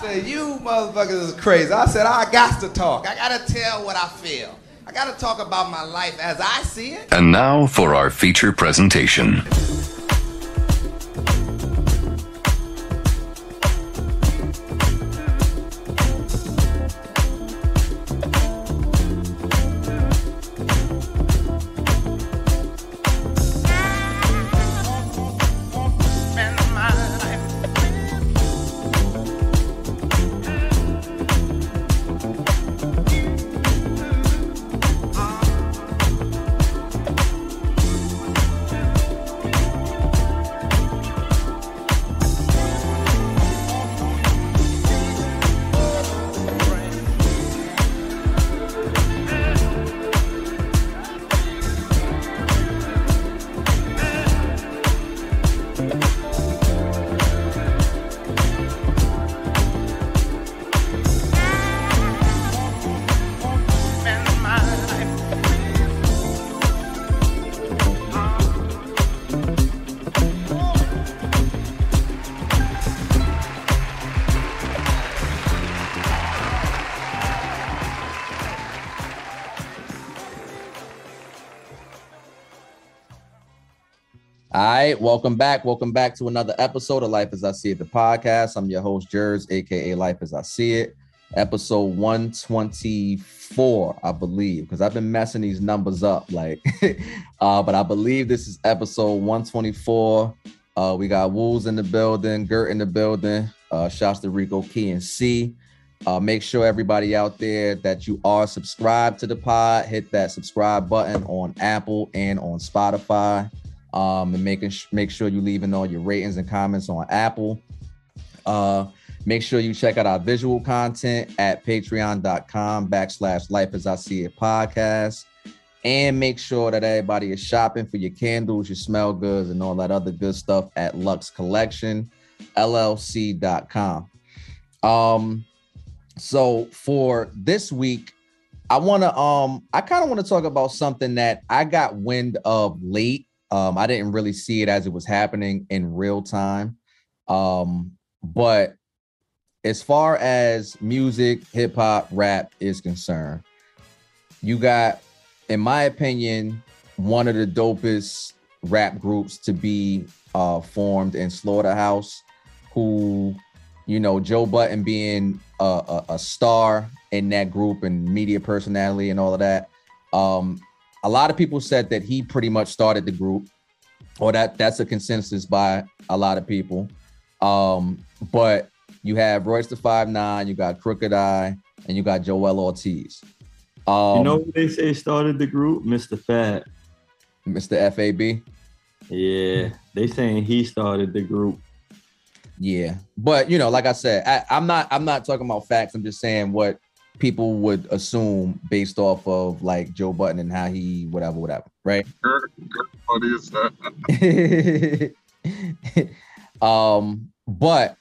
said, you motherfuckers is crazy. I said, I got to talk. I got to tell what I feel. I got to talk about my life as I see it. And now for our feature presentation. All right, welcome back. Welcome back to another episode of Life as I See It, the podcast. I'm your host, Jers, aka Life as I See It, episode 124, I believe, because I've been messing these numbers up. Like, uh, but I believe this is episode 124. Uh, we got Wolves in the building, Gert in the building. Uh, shouts to Rico Key and C. Uh, make sure everybody out there that you are subscribed to the pod. Hit that subscribe button on Apple and on Spotify um, and making sh- make sure you leaving all your ratings and comments on Apple. Uh, make sure you check out our visual content at patreon.com backslash life as I see it podcast. And make sure that everybody is shopping for your candles, your smell goods, and all that other good stuff at Lux Collection, LLC.com. Um, so for this week, I want to um I kind of want to talk about something that I got wind of late um, I didn't really see it as it was happening in real time. Um, but as far as music, hip hop, rap is concerned, you got, in my opinion, one of the dopest rap groups to be uh, formed in Slaughterhouse, who, you know, Joe Budden being a, a, a star in that group and media personality and all of that. Um, a lot of people said that he pretty much started the group, or that that's a consensus by a lot of people. Um, but you have Royce the Five Nine, you got Crooked I, and you got Joell Ortiz. Um, you know who they say started the group? Mr. Fat. Mr. FAB. Yeah, they saying he started the group. Yeah, but you know, like I said, I, I'm not I'm not talking about facts. I'm just saying what people would assume based off of like Joe Budden and how he whatever whatever, right? um, but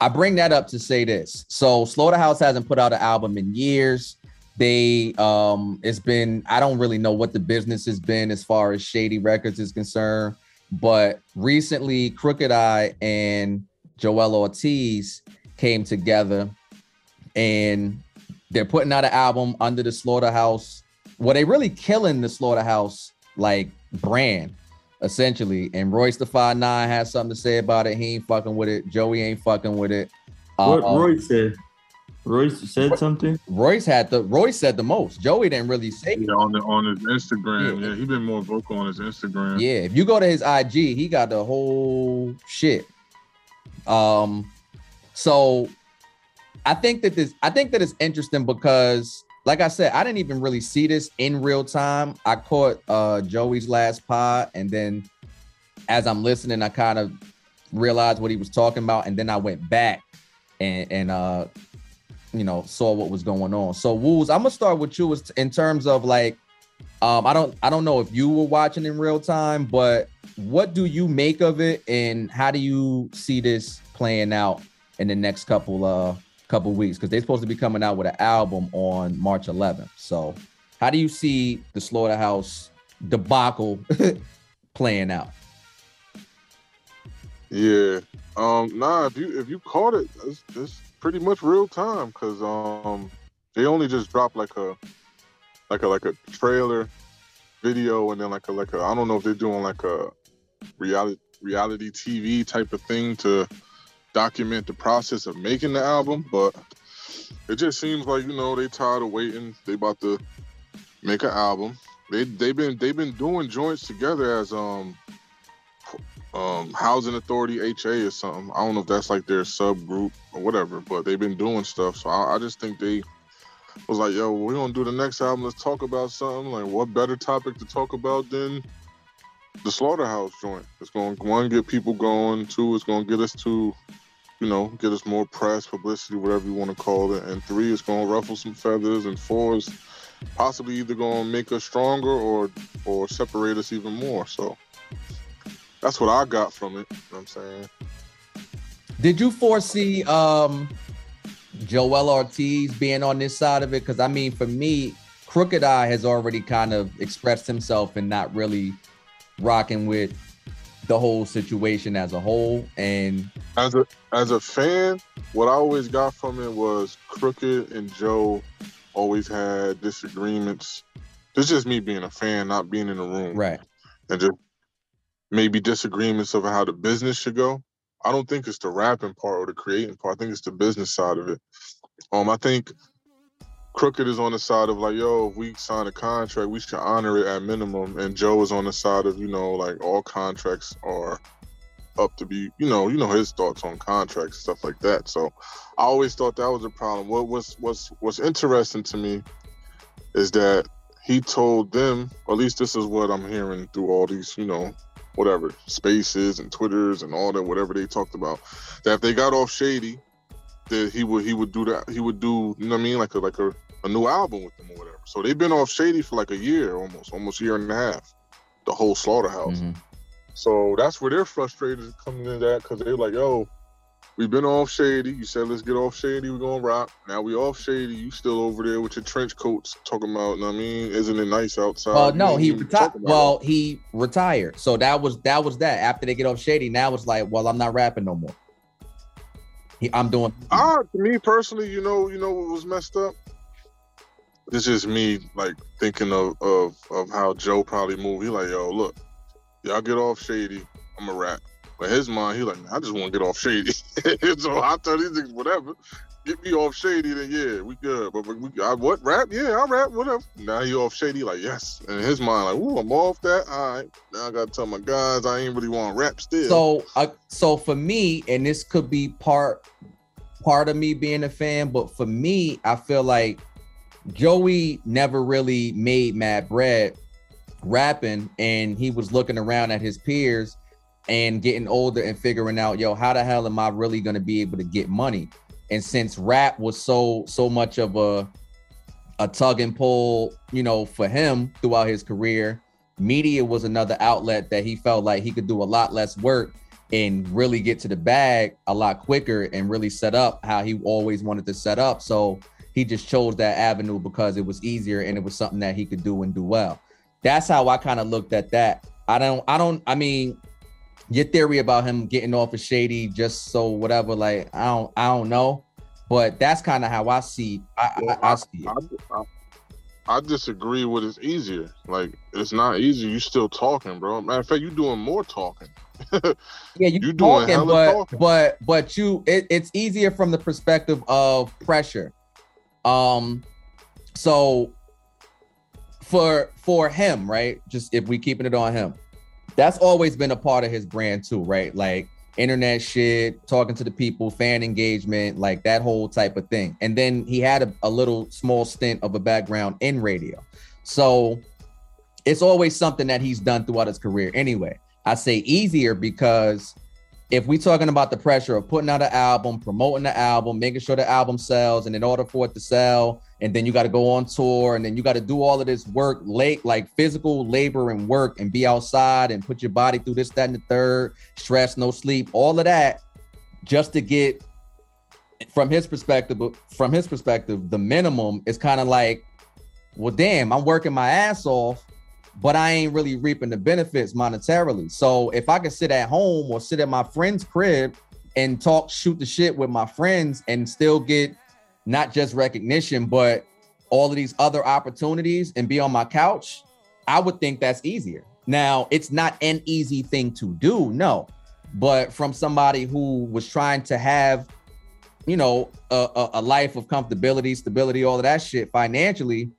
I bring that up to say this. So Slaughterhouse hasn't put out an album in years. They um it's been I don't really know what the business has been as far as Shady Records is concerned, but recently Crooked I and Joell Ortiz came together and they're putting out an album under the Slaughterhouse. Well, they really killing the Slaughterhouse like brand, essentially. And Royce the Five Nine has something to say about it. He ain't fucking with it. Joey ain't fucking with it. What um, Royce said? Royce said something. Royce had the Royce said the most. Joey didn't really say yeah, on the, on his Instagram. Yeah. yeah, he been more vocal on his Instagram. Yeah, if you go to his IG, he got the whole shit. Um, so I think that this I think that it's interesting because like I said, I didn't even really see this in real time. I caught uh Joey's last pod and then as I'm listening, I kind of realized what he was talking about, and then I went back and and uh you know saw what was going on. So Wools, I'm gonna start with you in terms of like um I don't I don't know if you were watching in real time, but what do you make of it and how do you see this playing out in the next couple uh couple weeks because they're supposed to be coming out with an album on March 11th. So, how do you see the Slaughterhouse debacle playing out? Yeah, um, nah. If you if you caught it, it's, it's pretty much real time because um they only just dropped like a like a like a trailer video and then like a like a I don't know if they're doing like a reality reality TV type of thing to document the process of making the album, but it just seems like you know they tired of waiting. They about to make an album. They they've been they've been doing joints together as um um housing authority HA or something. I don't know if that's like their subgroup or whatever, but they've been doing stuff. So I, I just think they was like, yo, we're gonna do the next album. Let's talk about something. Like, what better topic to talk about than the slaughterhouse joint? It's gonna one get people going. Two, it's gonna get us to, you know, get us more press, publicity, whatever you want to call it. And three, it's gonna ruffle some feathers. And four is possibly either gonna make us stronger or or separate us even more. So that's what I got from it. You know I'm saying. Did you foresee um Joell Ortiz being on this side of it? Because I mean, for me, Crooked I has already kind of expressed himself and not really rocking with the whole situation as a whole. And as a as a fan, what I always got from it was Crooked and Joe always had disagreements. This is just me being a fan, not being in the room. right, And just maybe disagreements of how the business should go. I don't think it's the rapping part or the creating part. I think it's the business side of it. Um, I think Crooked is on the side of like, yo, if we sign a contract, we should honor it at minimum. And Joe is on the side of, you know, like all contracts are up to be, you know, you know his thoughts on contracts, and stuff like that. So I always thought that was a problem. What was what's what's interesting to me is that he told them, at least this is what I'm hearing through all these, you know, whatever spaces and Twitters and all that, whatever they talked about, that if they got off Shady, that he would he would do that he would do, you know what I mean, like a like a, a new album with them or whatever. So they've been off Shady for like a year almost, almost a year and a half. The whole slaughterhouse. Mhm. So that's where they're frustrated coming into that because they're like, yo, we've been off Shady. You said let's get off Shady, we're gonna rock. Now we off Shady, you still over there with your trench coats talking about, you know what I mean, isn't it nice outside? Well, no, he retired. Well, he retired. So that was that was that. After they get off Shady, now it's like, well, I'm not rapping no more. He, I'm doing. Ah, to me personally, you know, you know what was messed up. It's just me like thinking of of of how Joe probably moved. He like, yo, look, y'all get off shady. I'm a rap. But his mind, he like, I just want to get off shady. so I tell these niggas, whatever. Get me off shady, then yeah, we good. But we, I, what rap? Yeah, I rap. Whatever. Now he off shady, like yes. And his mind, like, ooh, I'm off that. All right. Now I gotta tell my guys I ain't really want rap still. So, so for me, and this could be part part of me being a fan, but for me, I feel like Joey never really made mad bread rapping, and he was looking around at his peers and getting older and figuring out, yo, how the hell am I really gonna be able to get money? And since rap was so so much of a a tug and pull, you know, for him throughout his career, media was another outlet that he felt like he could do a lot less work and really get to the bag a lot quicker and really set up how he always wanted to set up. So he just chose that avenue because it was easier and it was something that he could do and do well. That's how I kind of looked at that. I don't, I don't, I mean, your theory about him getting off of shady just so whatever, like I don't, I don't know, but that's kind of how I see, I, Well, I, I see it. I, I, I disagree with it's easier. Like it's not easy. You still talking, bro. Matter of fact, you're doing more talking. Yeah, you You doing talking, hella but talking. but but you it, it's easier from the perspective of pressure. Um so for for him, right? Just if we keeping it on him, that's always been a part of his brand too, right? Like internet shit, talking to the people, fan engagement, like that whole type of thing. And then he had a, a little small stint of a background in radio. So it's always something that he's done throughout his career anyway. I say easier because if we talking about the pressure of putting out an album, promoting the album, making sure the album sells, and in order for it to sell, and then you got to go on tour, and then you got to do all of this work, late like physical labor and work, and be outside and put your body through this, that, and the third, stress, no sleep, all of that, just to get from his perspective, from his perspective, the minimum is kind of like, well, damn, I'm working my ass off but I ain't really reaping the benefits monetarily. So if I could sit at home or sit at my friend's crib and talk shoot the shit with my friends and still get not just recognition but all of these other opportunities and be on my couch i would think that's easier now it's not an easy thing to do no but from somebody who was trying to have you know a, a, a life of comfortability stability all of that shit financially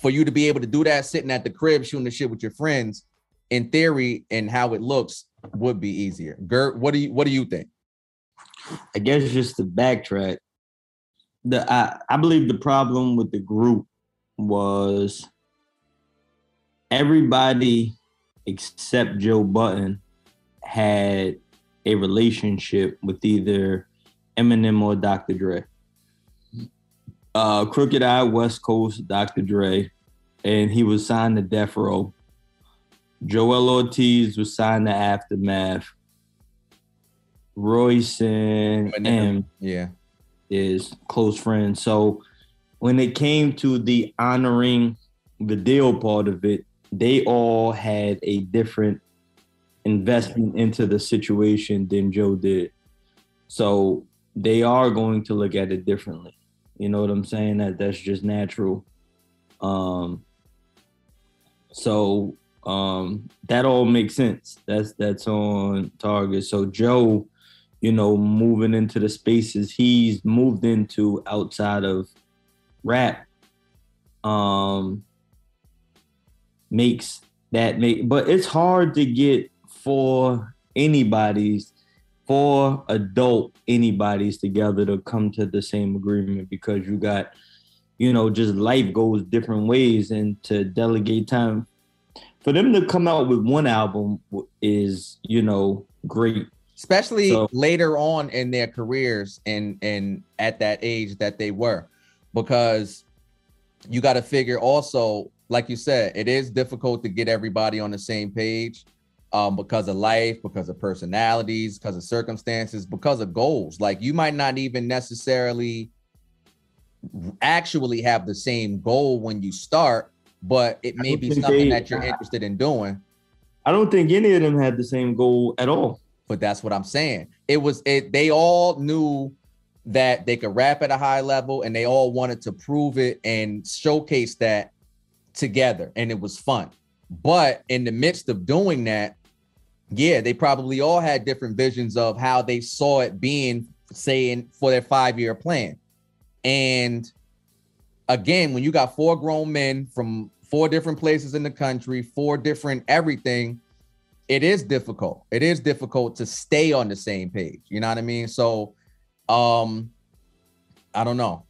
for you to be able to do that sitting at the crib shooting the shit with your friends in theory and how it looks would be easier gert what do you what do you think I guess just to backtrack, the I, I believe the problem with the group was everybody except Joe Budden had a relationship with either Eminem or Dr. Dre. Uh, Crooked I West Coast Dr. Dre, and he was signed to Death Row. Joell Ortiz was signed to Aftermath. Royce and M yeah is close friends. So when it came to the honoring the deal part of it, they all had a different investment into the situation than Joe did. So they are going to look at it differently. You know what I'm saying? That that's just natural. Um so um that all makes sense. That's that's on target. So Joe you know, moving into the spaces he's moved into outside of rap, um, makes that make. But it's hard to get for anybody's, for adult anybody's together to come to the same agreement because you got, you know, just life goes different ways, and to delegate time for them to come out with one album is, you know, great. Especially So- later on in their careers and and at that age that they were because you got to figure also like you said it is difficult to get everybody on the same page um because of life because of personalities because of circumstances because of goals like you might not even necessarily actually have the same goal when you start but it may be something they- that you're interested in doing I don't think any of them had the same goal at all. but that's what I'm saying. It was it they all knew that they could rap at a high level and they all wanted to prove it and showcase that together and it was fun. But in the midst of doing that, yeah, they probably all had different visions of how they saw it being saying for their 5-year plan. And again, when you got four grown men from four different places in the country, four different everything, it is difficult. It is difficult to stay on the same page. You know what I mean? So, um, I don't know.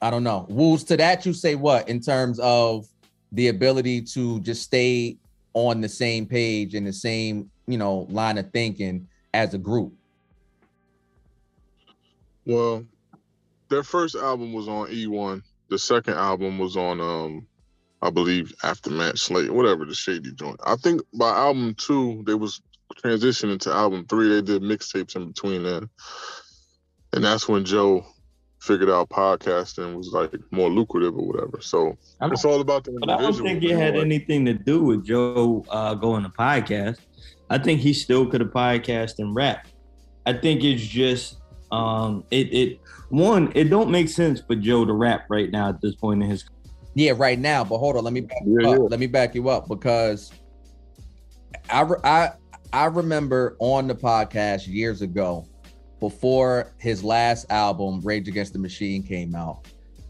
I don't know. Woos to that, you say what in terms of the ability to just stay on the same page and the same, you know, line of thinking as a group. Well, their first album was on E1. The second album was on, um, I believe, Aftermath Slate, whatever the shady joint. I think by album two, they was transitioning to album three. They did mixtapes in between then, and that's when Joe figured out podcasting was like more lucrative or whatever. So I don't, it's all about the but I don't think it had like- anything to do with Joe uh, going to podcast. I think he still could have podcast and rap. I think it's just um it it one it don't make sense for Joe to rap right now at this point in his Yeah, right now. But hold on, let me back you Yeah, up. yeah. Let me back you up because I re- I I remember on the podcast years ago, before his last album, Rage Against the Machine, came out.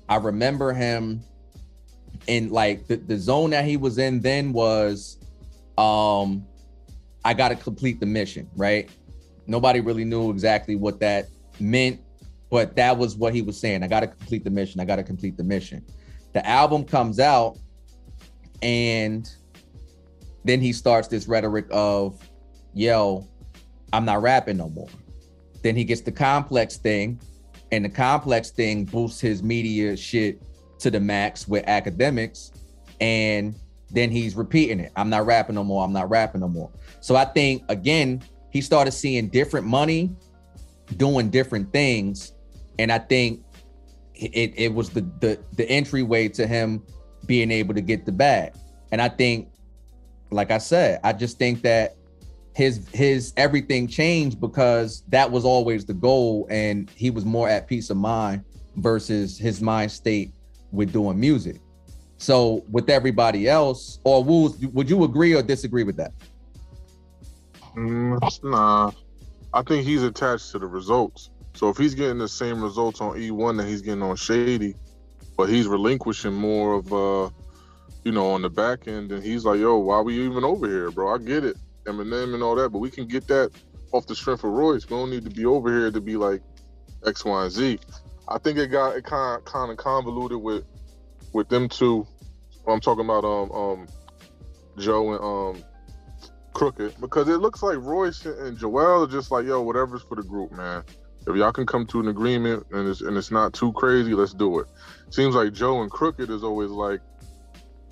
I remember him in like the, the zone that he was in then was um I gotta complete the mission, right? Nobody really knew exactly what that meant, but that was what he was saying. I gotta complete the mission, I gotta complete the mission the album comes out and then he starts this rhetoric of yo i'm not rapping no more then he gets the complex thing and the complex thing boosts his media shit to the max with academics and then he's repeating it i'm not rapping no more i'm not rapping no more so i think again he started seeing different money doing different things and i think it, it was the, the the entryway to him being able to get the bag. And I think, like I said, I just think that his his everything changed because that was always the goal, and he was more at peace of mind versus his mind state with doing music. So with everybody else, or Wools, would you agree or disagree with that? Mm, nah, I think he's attached to the results. So if he's getting the same results on E1 that he's getting on Shady, but he's relinquishing more of uh, you know, on the back end, and he's like, yo, why we even over here, bro? I get it, Eminem and all that, but we can get that off the strength of Royce. We don't need to be over here to be like X, Y, and Z. I think it got it kind of kind of convoluted with with them two. I'm talking about um um Joe and um Crooked because it looks like Royce and Joel are just like yo whatever's for the group, man. If y'all can come to an agreement and it's and it's not too crazy, let's do it. Seems like Joe and Crooked is always like,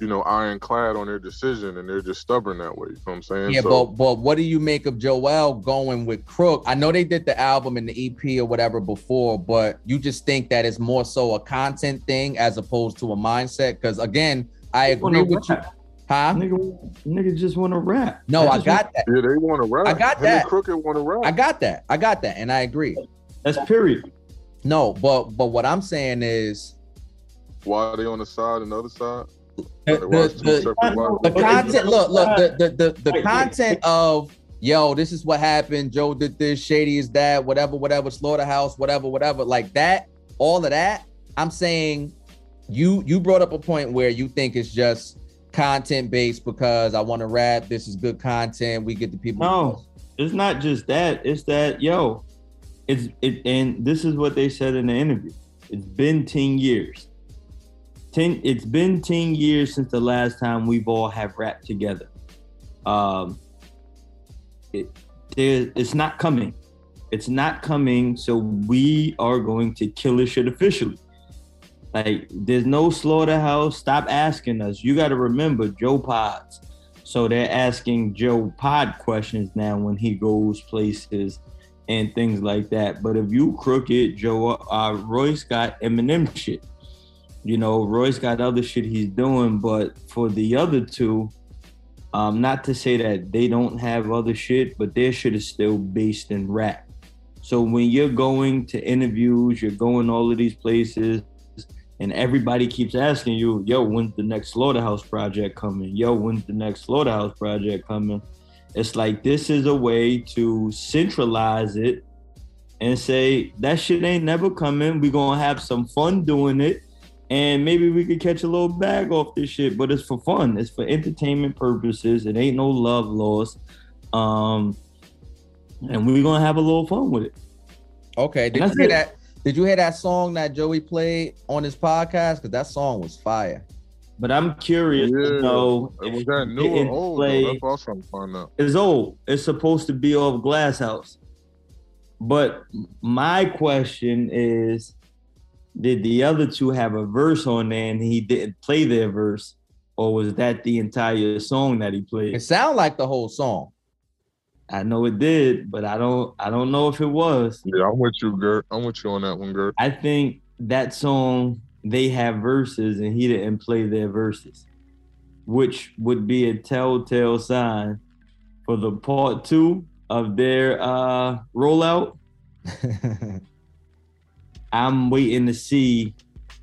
you know, ironclad on their decision and they're just stubborn that way. You know what I'm saying? Yeah, So- but but what do you make of Joel going with Crook? I know they did the album and the EP or whatever before, but you just think that it's more so a content thing as opposed to a mindset? Because again, I agree Wanna with you. rap. Huh? Nigga, nigga just want to rap. No, I just got that. yeah, they want to rap. I got Him that. And Crooked want to rap. I got that. I got that, and I agree. That's period. No, but but what I'm saying is Why are they on the side and the other side? The, the, the, the content. Look, look, the the the, the Wait, wait, content of yo, this is what happened. Joe did this. Shady is that. Whatever, whatever. Slaughterhouse, whatever, whatever. Like that. All of that. I'm saying you you brought up a point where you think it's just content based because I want to rap. This is good content. We get the people. No, it's not just that. It's that yo, it's it, and this is what they said in the interview. It's been ten years. Ten. It's been ten years since the last time we've all have rapped together. Um, it there, it's not coming. It's not coming. So we are going to kill this shit officially. Like, there's no slaughterhouse. Stop asking us. You got to remember Joe Pods. So they're asking Joe Pod questions now when he goes places and things like that. But if you crooked, Joe uh, Royce got Eminem shit. You know, Royce got other shit he's doing, but for the other two, um, not to say that they don't have other shit, but their shit is still based in rap. So when you're going to interviews, you're going all of these places, and everybody keeps asking you, yo, when's the next slaughterhouse project coming? Yo, when's the next slaughterhouse project coming? It's like this is a way to centralize it and say that shit ain't never coming. we gonna have some fun doing it. And maybe we could catch a little bag off this shit, but it's for fun. It's for entertainment purposes. It ain't no love lost. Um, and we're gonna have a little fun with it. Okay. Did you hear it. that? Did you hear that song that Joey played on his podcast? Because that song was fire. But I'm curious Yeah. to know It if was that new or old? play- Though. That's what I was find out. It's old. It's supposed to be off Glass House. But my question is, did the other two have a verse on there and he didn't play their verse, or was that the entire song that he played? It played? sounded like the whole song. I know it did, but I don't. I don't know if it was. Yeah, I'm with you, Gert. I'm with you on that one, Gert. I think that song they have verses and he didn't play their verses, which would be a telltale sign for the part two of their uh rollout. I'm waiting to see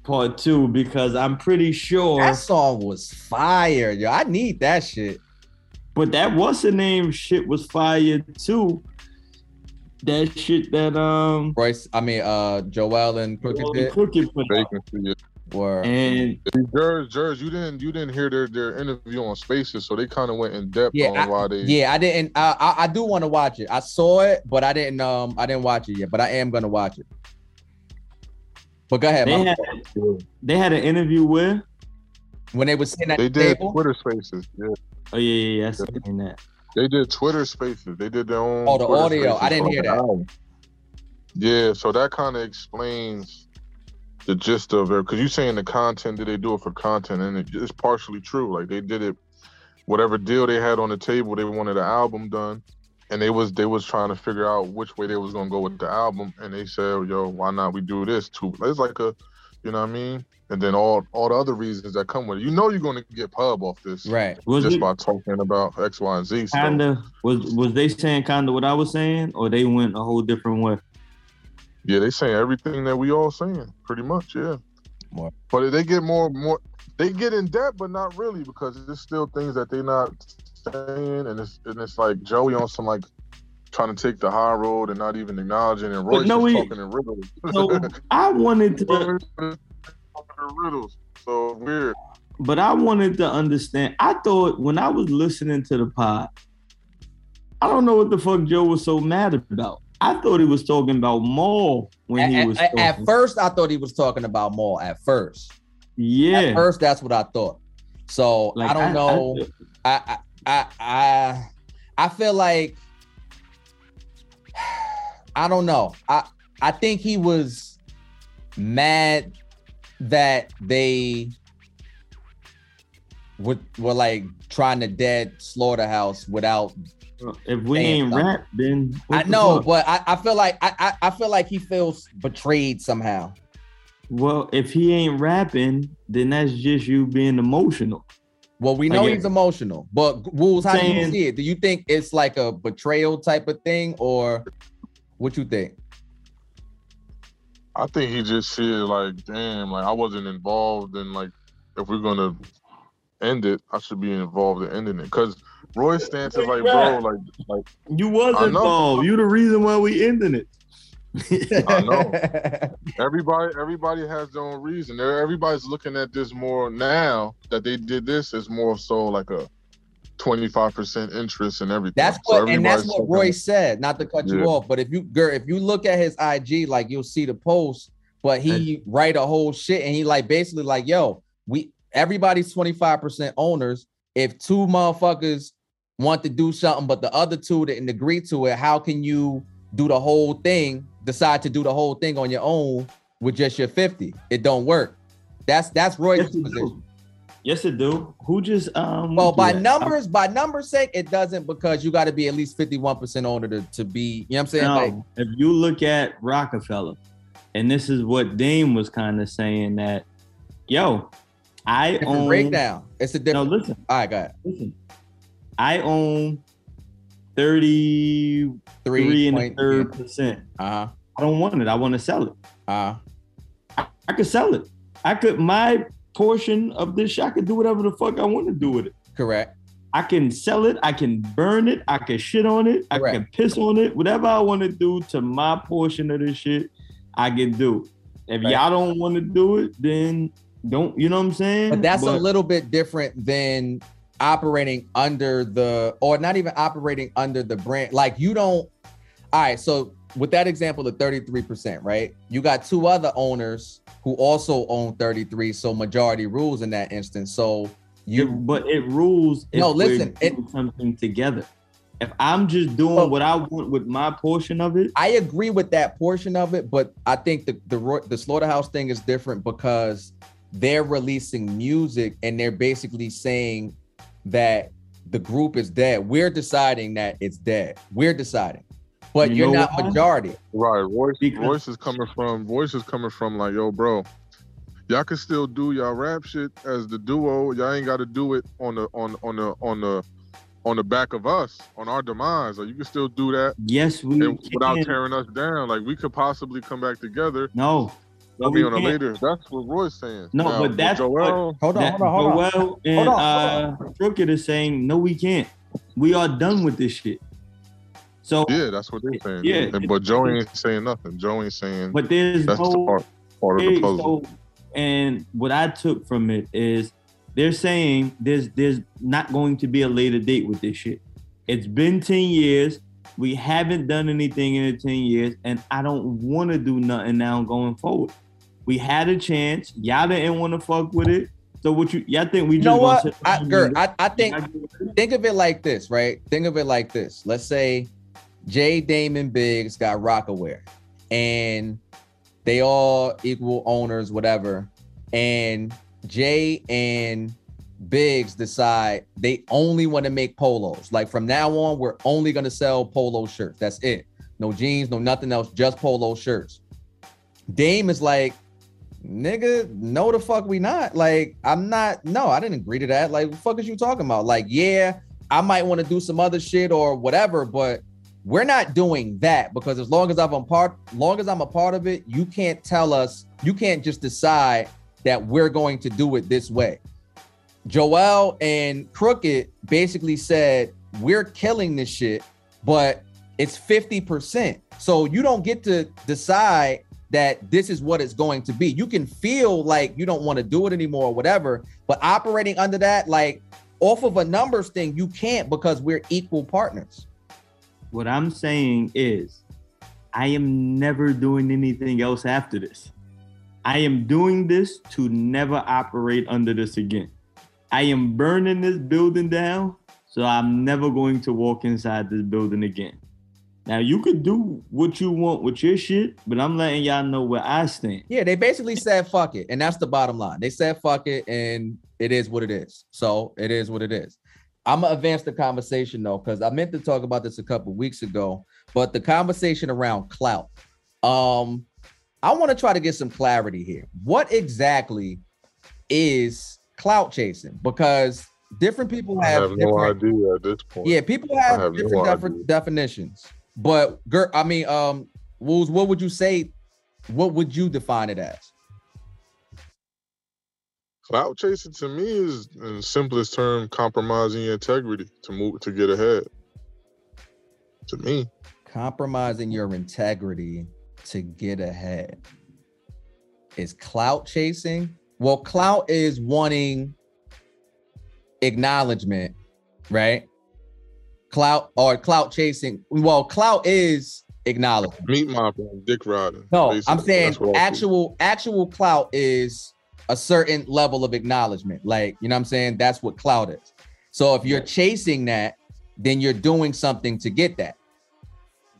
part two because I'm pretty sure. that song was fire, yo. I need that shit. But that what's the name shit was fire too. That shit that um Royce, I mean, uh, Joel and Crooked did Crooked put They out. can see it. were. And Jers, Jers, you didn't you didn't hear their, their interview on Spaces, so they kind of went in depth Yeah, on I- why they. Yeah, I didn't. I I, I do want to watch it. I saw it, but I didn't. Um, I didn't watch it yet. But I am gonna watch it. But go ahead. they had they had an interview with when they were sitting at the did table. Twitter Spaces. Yeah, Oh yeah, yeah, yeah. I seen that. they did Twitter Spaces. They did their own. Oh, the Twitter audio. I didn't hear that. album. Yeah, so that kind of explains the gist of it. Because you saying the content, did they do it for content? And it, it's partially true. Like they did it, whatever deal they had on the table, they wanted an album done, and they was they was trying to figure out which way they was gonna go with the album. And they said, "Yo, why not we do this too?" It's like a, You know what I mean? And then all all the other reasons that come with it. You know you're gonna get pub off this Right. Was just it by talking about X, Y, and Z. Kind of was was they saying kind of what I was saying, or they went a whole different way? yeah, they saying everything that we all saying, pretty much, yeah. More. But they get more more they get in depth, but not really because there's still things that they not saying, and it's and it's like Joey on some like trying to take the high road and not even acknowledging, and Royce no, is he- talking in riddles. So I wanted to, Royce is talking in riddles. So weird. but I wanted to understand. I thought when I was listening to the pod, I don't know what the fuck Joe was so mad about. I thought he was talking about Mal when he was at- at first, I thought he was talking about Mal. At first, Yeah, at first, that's what I thought. So Like, I don't I- know. I, I I I I feel like I don't know. I I think he was mad that they were, were like trying to dead slaughterhouse without uh, if we ain't son. rap, then I know, fuck? but I, I feel like I, I I feel like he feels betrayed somehow. Well, if he ain't rapping, then that's just you being emotional. Well, we know he's emotional, but Wolves, how do you see it? Do you think it's like a betrayal type of thing, or what you think? I think he just see it like, damn, like I wasn't involved in like if we're gonna end it, I should be involved in ending it. Cause Roy's stance is like, bro, like like You was I involved. You the reason why we ending it. I know. everybody everybody has their own reason. They're, everybody's looking at this more now that they did this as more so like a 25% interest in everything. That's So what, and that's everybody's what looking- Roy said. Not to cut you off, but if you, girl, if you look at his IG, like you'll see the post, but he write a whole shit, and he like basically like, yo, we everybody's twenty five percent owners. If two motherfuckers want to do something, but the other two didn't agree to it, how can you do the whole thing? Decide to do the whole thing on your own with just your fifty? It don't work. That's that's Roy's Yes, it position. Yes, it do. Who just um? Well, by that? numbers, by numbers sake, it doesn't because you got to be at least 51% owner to, to be, you know what I'm saying? No, Like, if you look at Rockefeller, and this is what Dame was kind of saying that, yo, I own. breakdown. It's a different No, listen, All right, got listen. I own thirty-three three and a third percent. Uh huh. I don't want it. I want to sell it. Uh huh. I could sell it. I could my portion of this shit. I could do whatever the fuck I want to do with it. Correct. I can sell it. I can burn it. I can shit on it. I can piss on it. Whatever I want to do to my portion of this shit, I can do. If Right. y'all don't want to do it, then don't. You know what I'm saying? But that's a little bit different than operating under the, or not even operating under the brand. Like you don't. All right. So with that example, the 33%, right? You got two other owners who also own 33. So majority rules in that instance. So you, It- but it rules. if No, listen, it- something together. If I'm just doing Well- what I want with my portion of it, I agree with that portion of it, but I think the the the slaughterhouse thing is different because they're releasing music and they're basically saying that the group is dead. We're deciding that it's dead. We're deciding, but You you are not why? majority. Right. Royce, Because- Royce is coming from Royce is coming from like, yo, bro, y'all can still do y'all rap shit as the duo. Y'all ain't gotta do it on the on on the on the on the back of us, on our demise. Like you can still do that yes, we and without tearing us down. Like we could possibly come back together. No, I no, we on a can't. That's what Roy's saying. No, Now, but with that's Joel. Hold on, That hold on, hold on. Joel and Hold on, uh, Crooked is saying no, we can't. We are done with this shit. So, Yeah, that's what they're saying. Yeah. And, but Joe ain't saying nothing. Joe ain't saying but there's that's the no part part of the puzzle. so, and what I took from it is they're saying there's there's not going to be a later date with this shit. It's been 10 years. We haven't done anything in the 10 years, and I don't want to do nothing now going forward. We had a chance. Y'all didn't want to fuck with it. So what you y'all think we You just know what? I, Gert, I, I think think of it like this, right? Think of it like this. Let's say Jay Damon Biggs got Rocawear and they all equal owners, whatever. And Jay and Biggs decide they only want to make polos. Like from now on, we're only going to sell polo shirts. That's it. No jeans, no nothing else, just polo shirts. Dame is like, nigga, no the fuck we not. Like, I'm not, no, I didn't agree to that. Like, what fuck is you talking about? Like, yeah, I might want to do some other shit or whatever, but we're not doing that because as long as I'm part, long as I'm a part of it, you can't tell us, you can't just decide that we're going to do it this way. Joel and Crooked basically said, We're killing this shit, but it's 50%. So you don't get to decide that this is what it's going to be. You can feel like you don't want to do it anymore or whatever, but operating under that, like off of a numbers thing, you can't because we're equal partners. What I'm saying is, I am never doing anything else after this. I am doing this to never operate under this again. I am burning this building down, so I'm never going to walk inside this building again. Now you could do what you want with your shit, but I'm letting y'all know where I stand. Yeah, they basically said fuck it, and that's the bottom line. They said fuck it, and it is what it is. So it is what it is. I'm gonna advance the conversation though, because I meant to talk about this a couple weeks ago, but the conversation around clout. Um, I want to try to get some clarity here. What exactly is clout chasing? Because different people I have, have no idea at this point. Yeah, people have, have no different defi- idea. definitions. But I mean, um, Wolves, what would you say? What would you define it as? Clout chasing to me is, in the simplest term, compromising your integrity to move to get ahead. To me, Compromising your integrity to get ahead. Is clout chasing? Well, clout is wanting acknowledgement, right? Clout or clout chasing. Well, clout is acknowledgement. meat mopping, dick riding. No, I'm saying That's what I see. actual actual clout is a certain level of acknowledgement. Like, you know what I'm saying? That's what clout is. So if you're chasing that, then you're doing something to get that.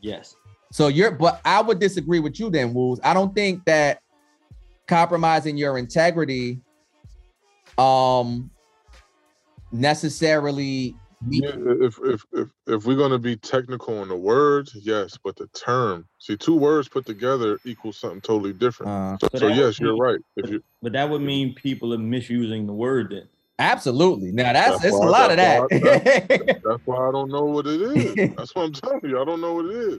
Yes. So you're but I would disagree with you then, Wolves. I don't think that compromising your integrity um necessarily Yeah, if if if if we're gonna be technical in the words, yes, but the term, see, two words put together equals something totally different. uh, so, So so yes, would you're right. If you But that would mean people are misusing the word then. absolutely. Now that's, That's it's a why- lot of that's that. that's why I don't know what it is. That's what I'm telling you. I don't know what it is.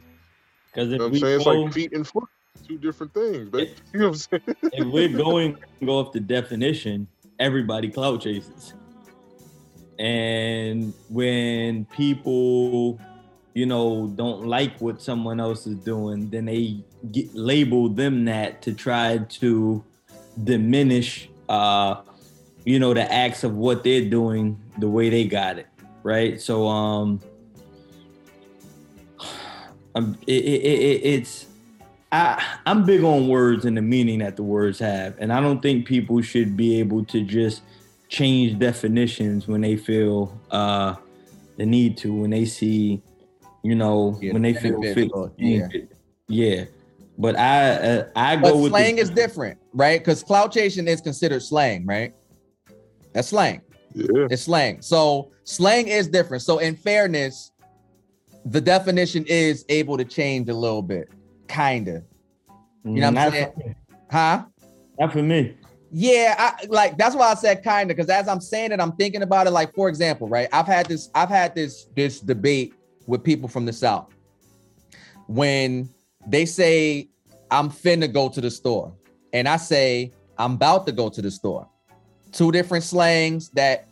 Because You if know I'm we saying? It's like feet and foot, two different things. But you know what I'm saying? if we're going to go off the definition, everybody cloud chases. And when people, you know, don't like what someone else is doing, then they get label them that to try to diminish uh you know the acts of what they're doing the way they got it right? So um it, it, it, it's I, I'm big on words and the meaning that the words have, and I don't think people should be able to just change definitions when they feel uh, the need to, when they see, you know, Yeah, when they feel fit. or- to change it. yeah. But I uh, I go but with slang the, is different, right? Because clout chasing is considered slang, right? That's slang. Yeah. It's slang. So slang is different. So in fairness, the definition is able to change a little bit, kinda. You know what I'm saying? for, Huh? not for me. Yeah, I like that's why I said kinda, because as I'm saying it, I'm thinking about it. Like, for example, right? I've had this, I've had this this debate with people from the South. When they say I'm finna go to the store, and I say I'm about to go to the store. Two different slangs that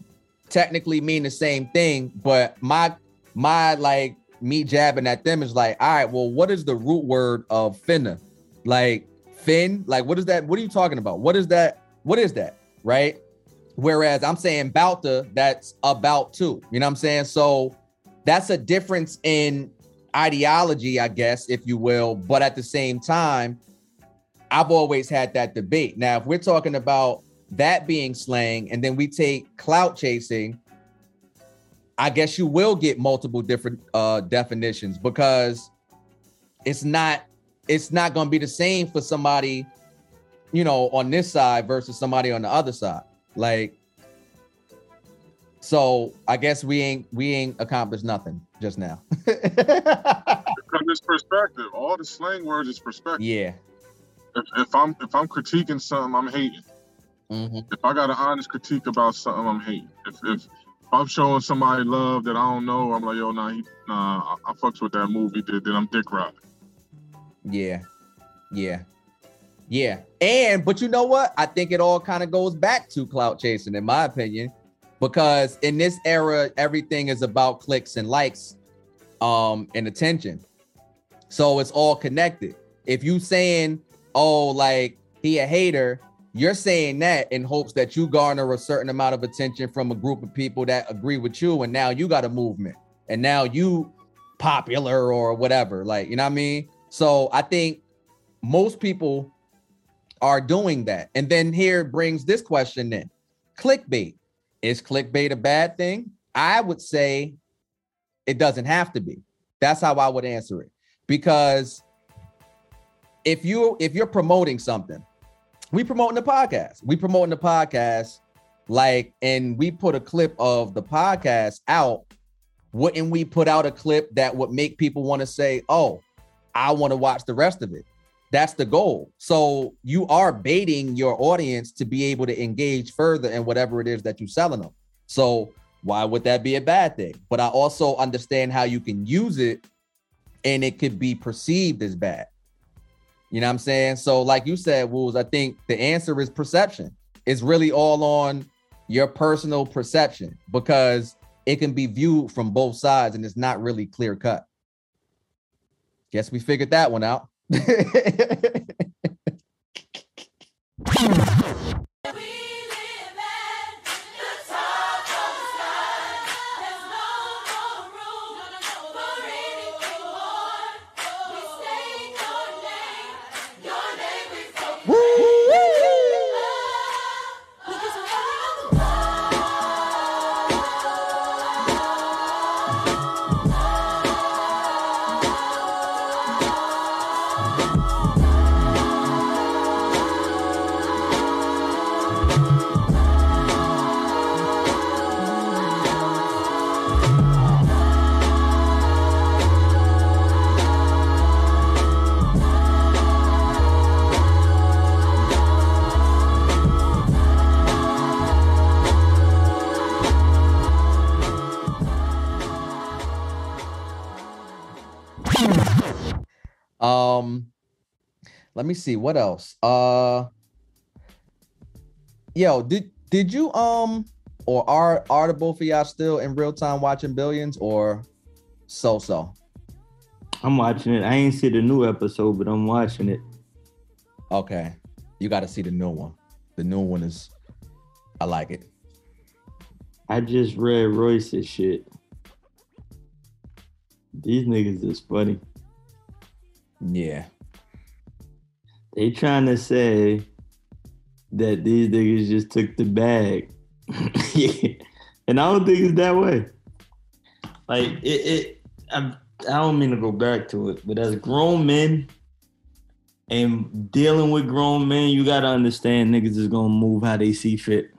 technically mean the same thing, but my my like me jabbing at them is like, all right, well, what is the root word of finna? Like fin, like what is that? What are you talking about? What is that? What is that? Right? Whereas I'm saying to, that's about to. You know what I'm saying? So that's a difference in ideology, I guess, if you will. But at the same time, I've always had that debate. Now, if we're talking about that being slang, and then we take clout chasing, I guess you will get multiple different uh definitions because it's not it's not going to be the same for somebody you know on this side versus somebody on the other side like so i guess we ain't we ain't accomplished nothing just now Because it's perspective. All the slang words is perspective. yeah if, if I'm if I'm critiquing something, I'm hating. Mhm. If I got an honest critique about something, I'm hating. If if, I'm showing somebody love that I don't know, I'm like, yo, nah, he, nah, I, I fucks with that movie. Then, then I'm dick riding. Yeah. Yeah. Yeah. And but you know what? I think it all kind of goes back to clout chasing, in my opinion, because in this era, everything is about clicks and likes, um, and attention. So it's all connected. If you saying, oh, like he a hater, you're saying that in hopes that you garner a certain amount of attention from a group of people that agree with you, and now you got a movement, and now you popular or whatever. Like, you know what I mean? So I think most people are doing that. And then here brings this question in clickbait. Is clickbait a bad thing? I would say it doesn't have to be. That's how I would answer it. Because if you if you're promoting something, we promoting the podcast. We promoting the podcast like and we put a clip of the podcast out, wouldn't we put out a clip that would make people want to say, "Oh, I want to watch the rest of it." That's the goal. So you are baiting your audience to be able to engage further in whatever it is that you're selling them. So why would that be a bad thing? But I also understand how you can use it and it could be perceived as bad. You know what I'm saying? So, like you said, Wolves, I think the answer is perception. It's really all on your personal perception because it can be viewed from both sides and it's not really clear cut. Guess we figured that one out. Me see what else. Uh, yo, did did you um or are are the both of y'all still in real time watching Billions or so so? I'm watching it. I ain't see the new episode, but I'm watching it. Okay, you got to see the new one. The new one is, I like it. I just read Royce's shit. These niggas is funny. Yeah, They trying to say that these niggas just took the bag. yeah. And I don't think it's that way. Like it, it I, I don't mean to go back to it, but as grown men and dealing with grown men, you gotta understand niggas is gonna move how they see fit.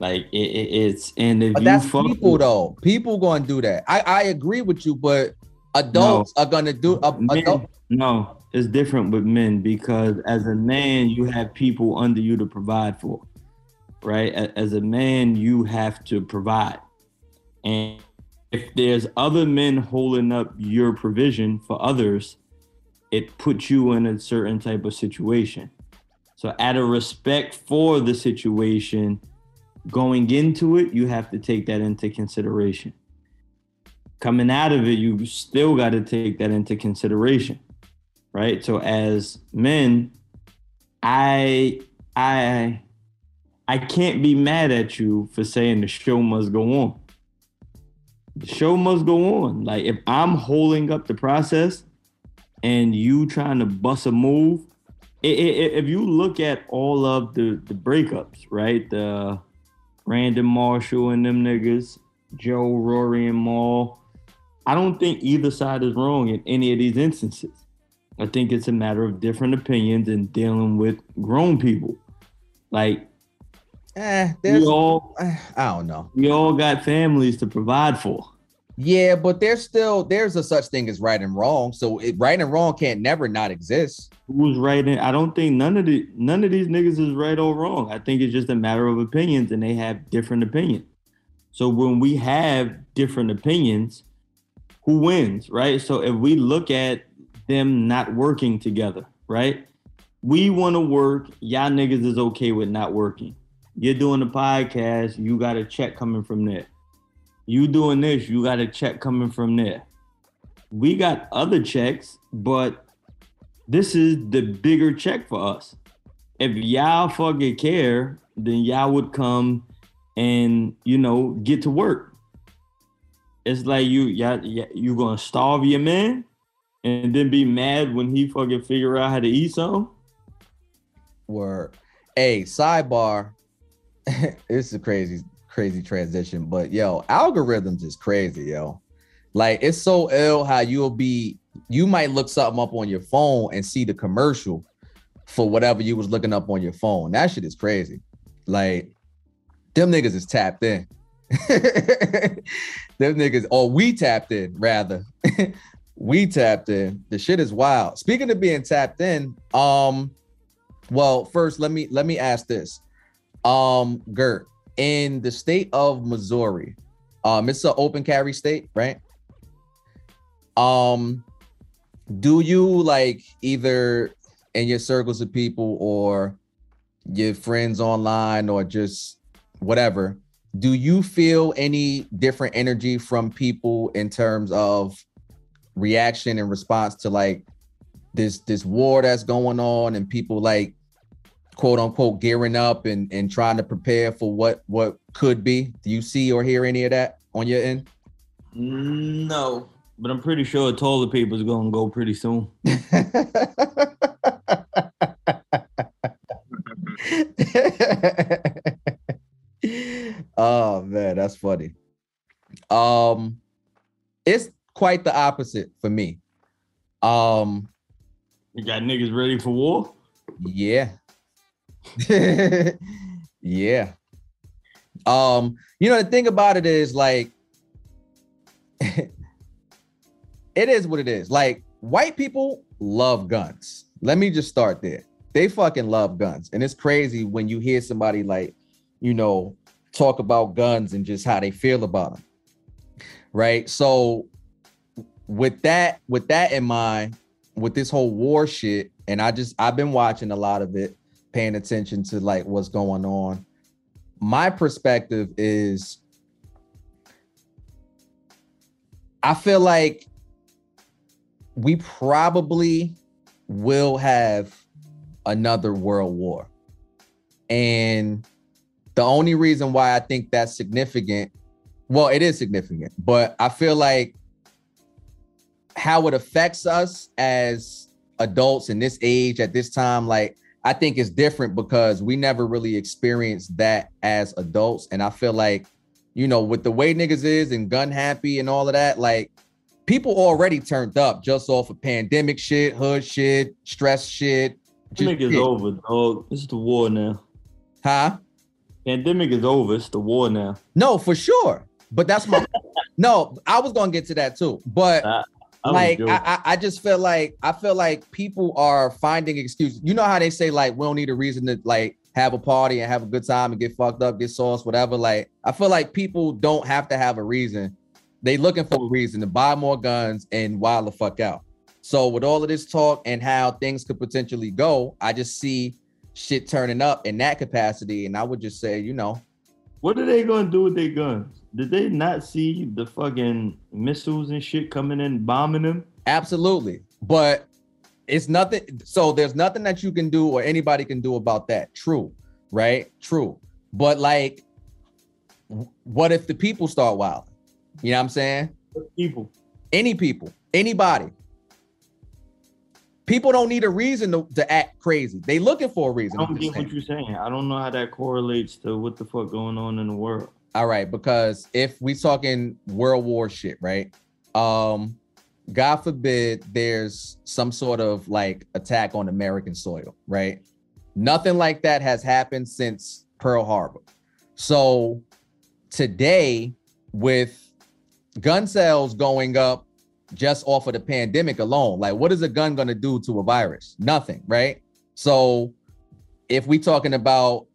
Like it, it, it's and if but you that's fuck people with- though. People going to do that. I I agree with you, but adults are going to do. Uh, Men- adult, no, it's different with men because as a man, you have people under you to provide for, right? As a man, you have to provide. And if there's other men holding up your provision for others, it puts you in a certain type of situation. So, out of respect for the situation, going into it, you have to take that into consideration coming out of it, you still got to take that into consideration, right? So as men, I I I can't be mad at you for saying the show must go on. The show must go on. Like if I'm holding up the process and you trying to bust a move, i- i- i- if you look at all of the the breakups, right? The Brandon Marshall and them niggas, Joe, Rory, and Mal. I don't think either side is wrong in any of these instances. I think it's a matter of different opinions and dealing with grown people. Like eh, there's. we all eh, I don't know. we all got families to provide for. Yeah, but there's still there's a such thing as right and wrong. So it, right and wrong can't never not exist. Who's right? And I don't think none of the none of these niggas is right or wrong. I think it's just a matter of opinions, and they have different opinions. So when we have different opinions, who wins, right? So if we look at them not working together, right? We want to work. Y'all niggas is okay with not working. You're doing a podcast, you got a check coming from there. You doing this, you got a check coming from there. We got other checks, but this is the bigger check for us. If y'all fucking care, then y'all would come and you know get to work. It's like you y'all, you gonna starve your man and then be mad when he fucking figure out how to eat something. Word. Hey, sidebar. it's a crazy, crazy transition, but yo, algorithms is crazy, yo. Like it's so ill how you'll be, you might look something up on your phone and see the commercial for whatever you was looking up on your phone. That shit is crazy. Like them niggas is tapped in. them niggas, or we tapped in rather. we tapped in. The shit is wild. Speaking of being tapped in, um, well, first let me let me ask this. Um, Gert, in the state of Missouri, um, it's an open carry state, right? Um, do you like either in your circles of people or your friends online or just whatever, do you feel any different energy from people in terms of reaction and response to like this this war that's going on and people like quote unquote gearing up and and trying to prepare for what what could be. Do you see or hear any of that on your end? No but i'm pretty sure a toilet paper is gonna go pretty soon. Oh man that's funny. Um it's quite the opposite for me. Um, you got niggas ready for war? Yeah. yeah. Um, you know, the thing about it is like it is what it is. Like white people love guns. Let me just start there. They fucking love guns. And it's crazy when you hear somebody like, you know, talk about guns and just how they feel about them. Right? So with that with that in mind, with this whole war shit, and I just I've been watching a lot of it, paying attention to like what's going on. My perspective is I feel like we probably will have another world war. And the only reason why I think that's significant, well, it is significant, but I feel like how it affects us as adults in this age at this time like i think it's different because we never really experienced that as adults. And i feel like you know with the way niggas is and gun happy and all of that like people already turned up just off of pandemic shit hood shit stress shit. Pandemic is over dog. This is the war now. Huh? Pandemic is over. It's the war now. No for sure. But that's my no i was gonna get to that too. But like I, I just feel like I feel like people are finding excuses. You know how they say like we don't need a reason to like have a party and have a good time and get fucked up, get sauce, whatever. Like I feel like people don't have to have a reason. They looking for a reason to buy more guns and wild the fuck out. So with all of this talk and how things could potentially go, I just see shit turning up in that capacity. And I would just say, you know, what are they gonna do with their guns? Did they not see the fucking missiles and shit coming in, bombing them? Absolutely. But it's nothing. So there's nothing that you can do or anybody can do about that. True. Right? True. But like, what if the people start wild? You know what I'm saying? People. Any people. Anybody. People don't need a reason to, to act crazy. They looking for a reason. I don't get what you're saying. I don't know how that correlates to what the fuck going on in the world. All right, because if we talking World War shit, right? Um, God forbid there's some sort of like attack on American soil, right? Nothing like that has happened since Pearl Harbor. So today, with gun sales going up just off of the pandemic alone. Like, what is a gun to do to a virus? Nothing, right? So, if we talking about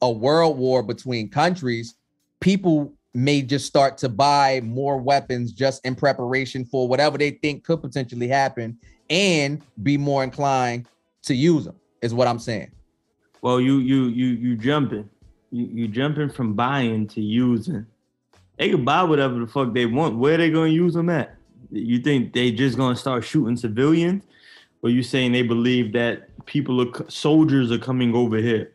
a world war between countries, people may just start to buy more weapons just in preparation for whatever they think could potentially happen and be more inclined to use them is what i'm saying Well, you you you you jumping, you you jumping from buying to using. They can buy whatever the fuck they want. Where they gonna use them at? You think they just gonna start shooting civilians, or you saying they believe that people are soldiers are coming over here?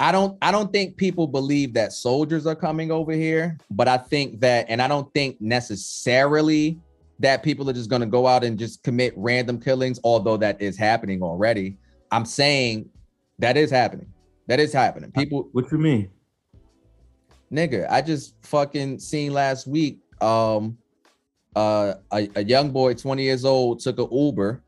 I don't I don't think people believe that soldiers are coming over here, but I think that and I don't think necessarily that people are just going to go out and just commit random killings although that is happening already. I'm saying that is happening. That is happening. People What you mean? nigga, I just fucking seen last week um uh a, a young boy 20 years old took a Uber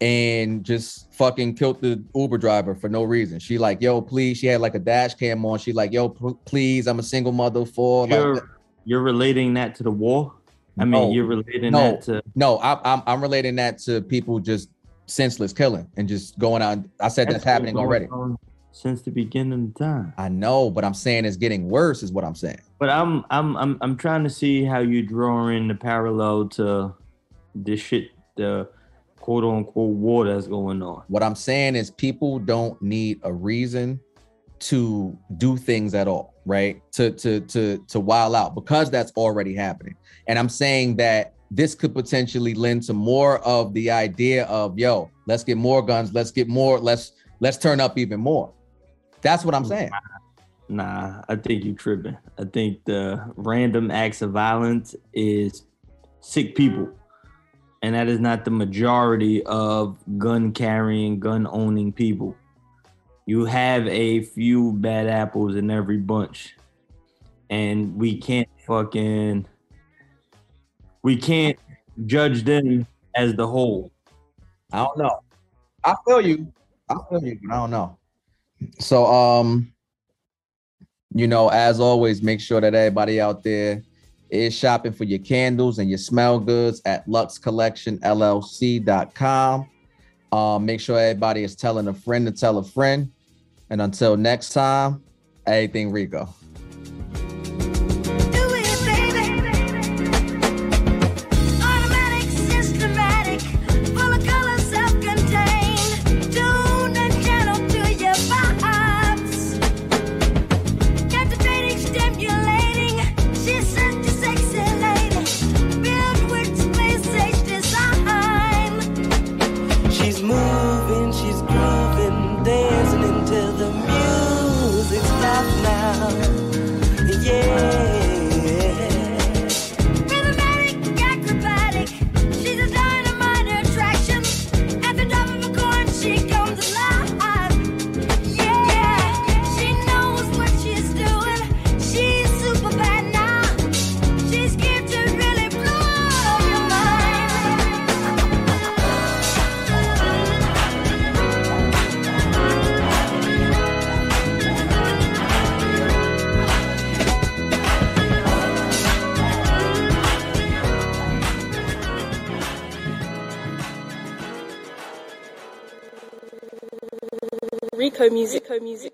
and just fucking killed the Uber driver for no reason. She like, yo, please. She had like a dash cam on. She like, yo, p- please. I'm a single mother for You're you're relating that to the war? I mean, No. you're relating No. that to no, I, I'm I'm relating that to people just senseless killing and just going on. I said that's, been happening already. since the beginning of time. I know, but I'm saying it's getting worse. Is what I'm saying. But I'm I'm I'm I'm trying to see how you draw in the parallel to this shit, the quote unquote war that's going on. What I'm saying is people don't need a reason to do things at all, right? To to to to while out because that's already happening. And I'm saying that this could potentially lend to more of the idea of yo, let's get more guns, let's get more, let's let's turn up even more. That's what I'm saying. Nah, I think you tripping. I think the random acts of violence is sick people. And that is not the majority of gun carrying, gun owning people. You have a few bad apples in every bunch. And we can't fucking we can't judge them as the whole. I don't know. I feel you. I feel you, but I don't know. So um, you know, as always, make sure that everybody out there is shopping for your candles and your smell goods at luxcollectionllc.com. Um, make sure everybody is telling a friend to tell a friend. And until next time, everything Rico. Rico